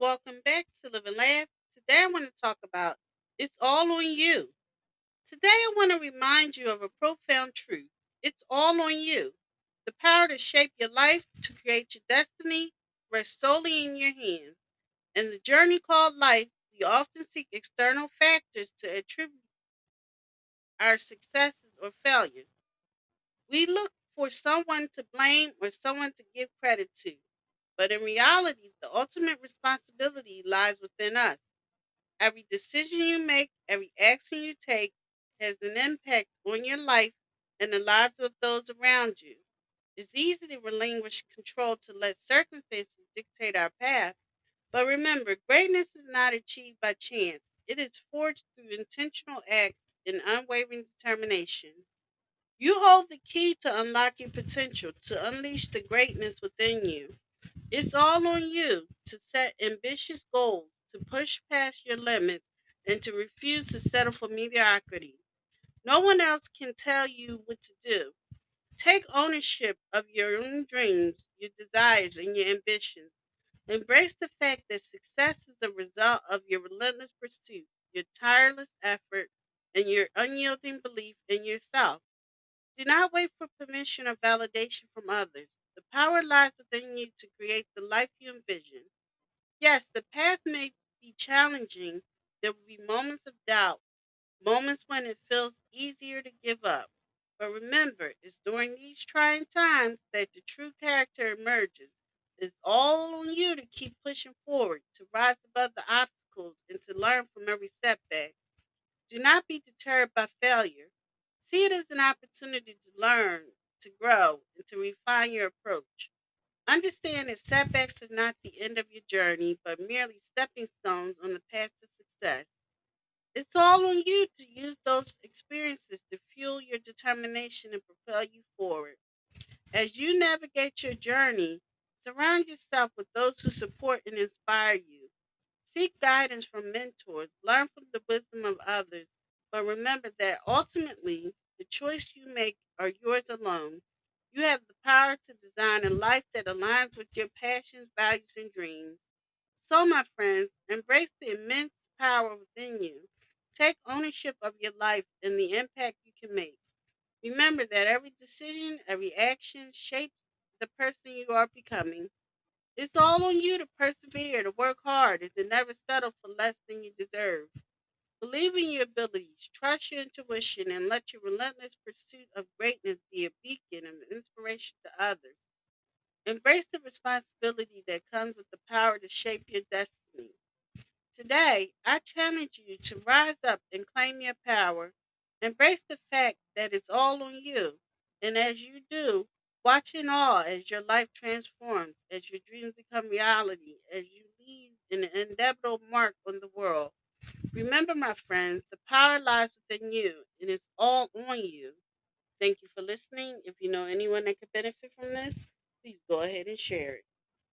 Welcome back to Live and Laugh. Today I want to talk about It's All on You. Today I want to remind you of a profound truth. It's all on you. The power to shape your life, to create your destiny, rests solely in your hands. In the journey called life, we often seek external factors to attribute our successes or failures. We look for someone to blame or someone to give credit to. But in reality, the ultimate responsibility lies within us. Every decision you make, every action you take has an impact on your life and the lives of those around you. It's easy to relinquish control to let circumstances dictate our path. But remember, greatness is not achieved by chance, it is forged through intentional acts and unwavering determination. You hold the key to unlock your potential, to unleash the greatness within you. It's all on you to set ambitious goals, to push past your limits, and to refuse to settle for mediocrity. No one else can tell you what to do. Take ownership of your own dreams, your desires, and your ambitions. Embrace the fact that success is the result of your relentless pursuit, your tireless effort, and your unyielding belief in yourself. Do not wait for permission or validation from others. Power lies within you to create the life you envision. Yes, the path may be challenging. There will be moments of doubt, moments when it feels easier to give up. But remember, it's during these trying times that the true character emerges. It's all on you to keep pushing forward, to rise above the obstacles, and to learn from every setback. Do not be deterred by failure. See it as an opportunity to learn, to grow, and to refine your approach. Understand that setbacks are not the end of your journey, but merely stepping stones on the path to success. It's all on you to use those experiences to fuel your determination and propel you forward. As you navigate your journey, surround yourself with those who support and inspire you. Seek guidance from mentors, learn from the wisdom of others, but remember that ultimately the choice you make are yours alone. You have the power to design a life that aligns with your passions, values, and dreams. So, my friends, embrace the immense power within you. Take ownership of your life and the impact you can make. Remember that every decision, every action shapes the person you are becoming. It's all on you to persevere, to work hard, and to never settle for less than you deserve. Believe in your abilities, trust your intuition, and let your relentless pursuit of greatness be a beacon of inspiration to others. Embrace the responsibility that comes with the power to shape your destiny. Today, I challenge you to rise up and claim your power. Embrace the fact that it's all on you. And as you do, watch in awe as your life transforms, as your dreams become reality, as you leave an indelible mark on the world. Remember, my friends, the power lies within you, and it's all on you. Thank you for listening. If you know anyone that could benefit from this, please go ahead and share it.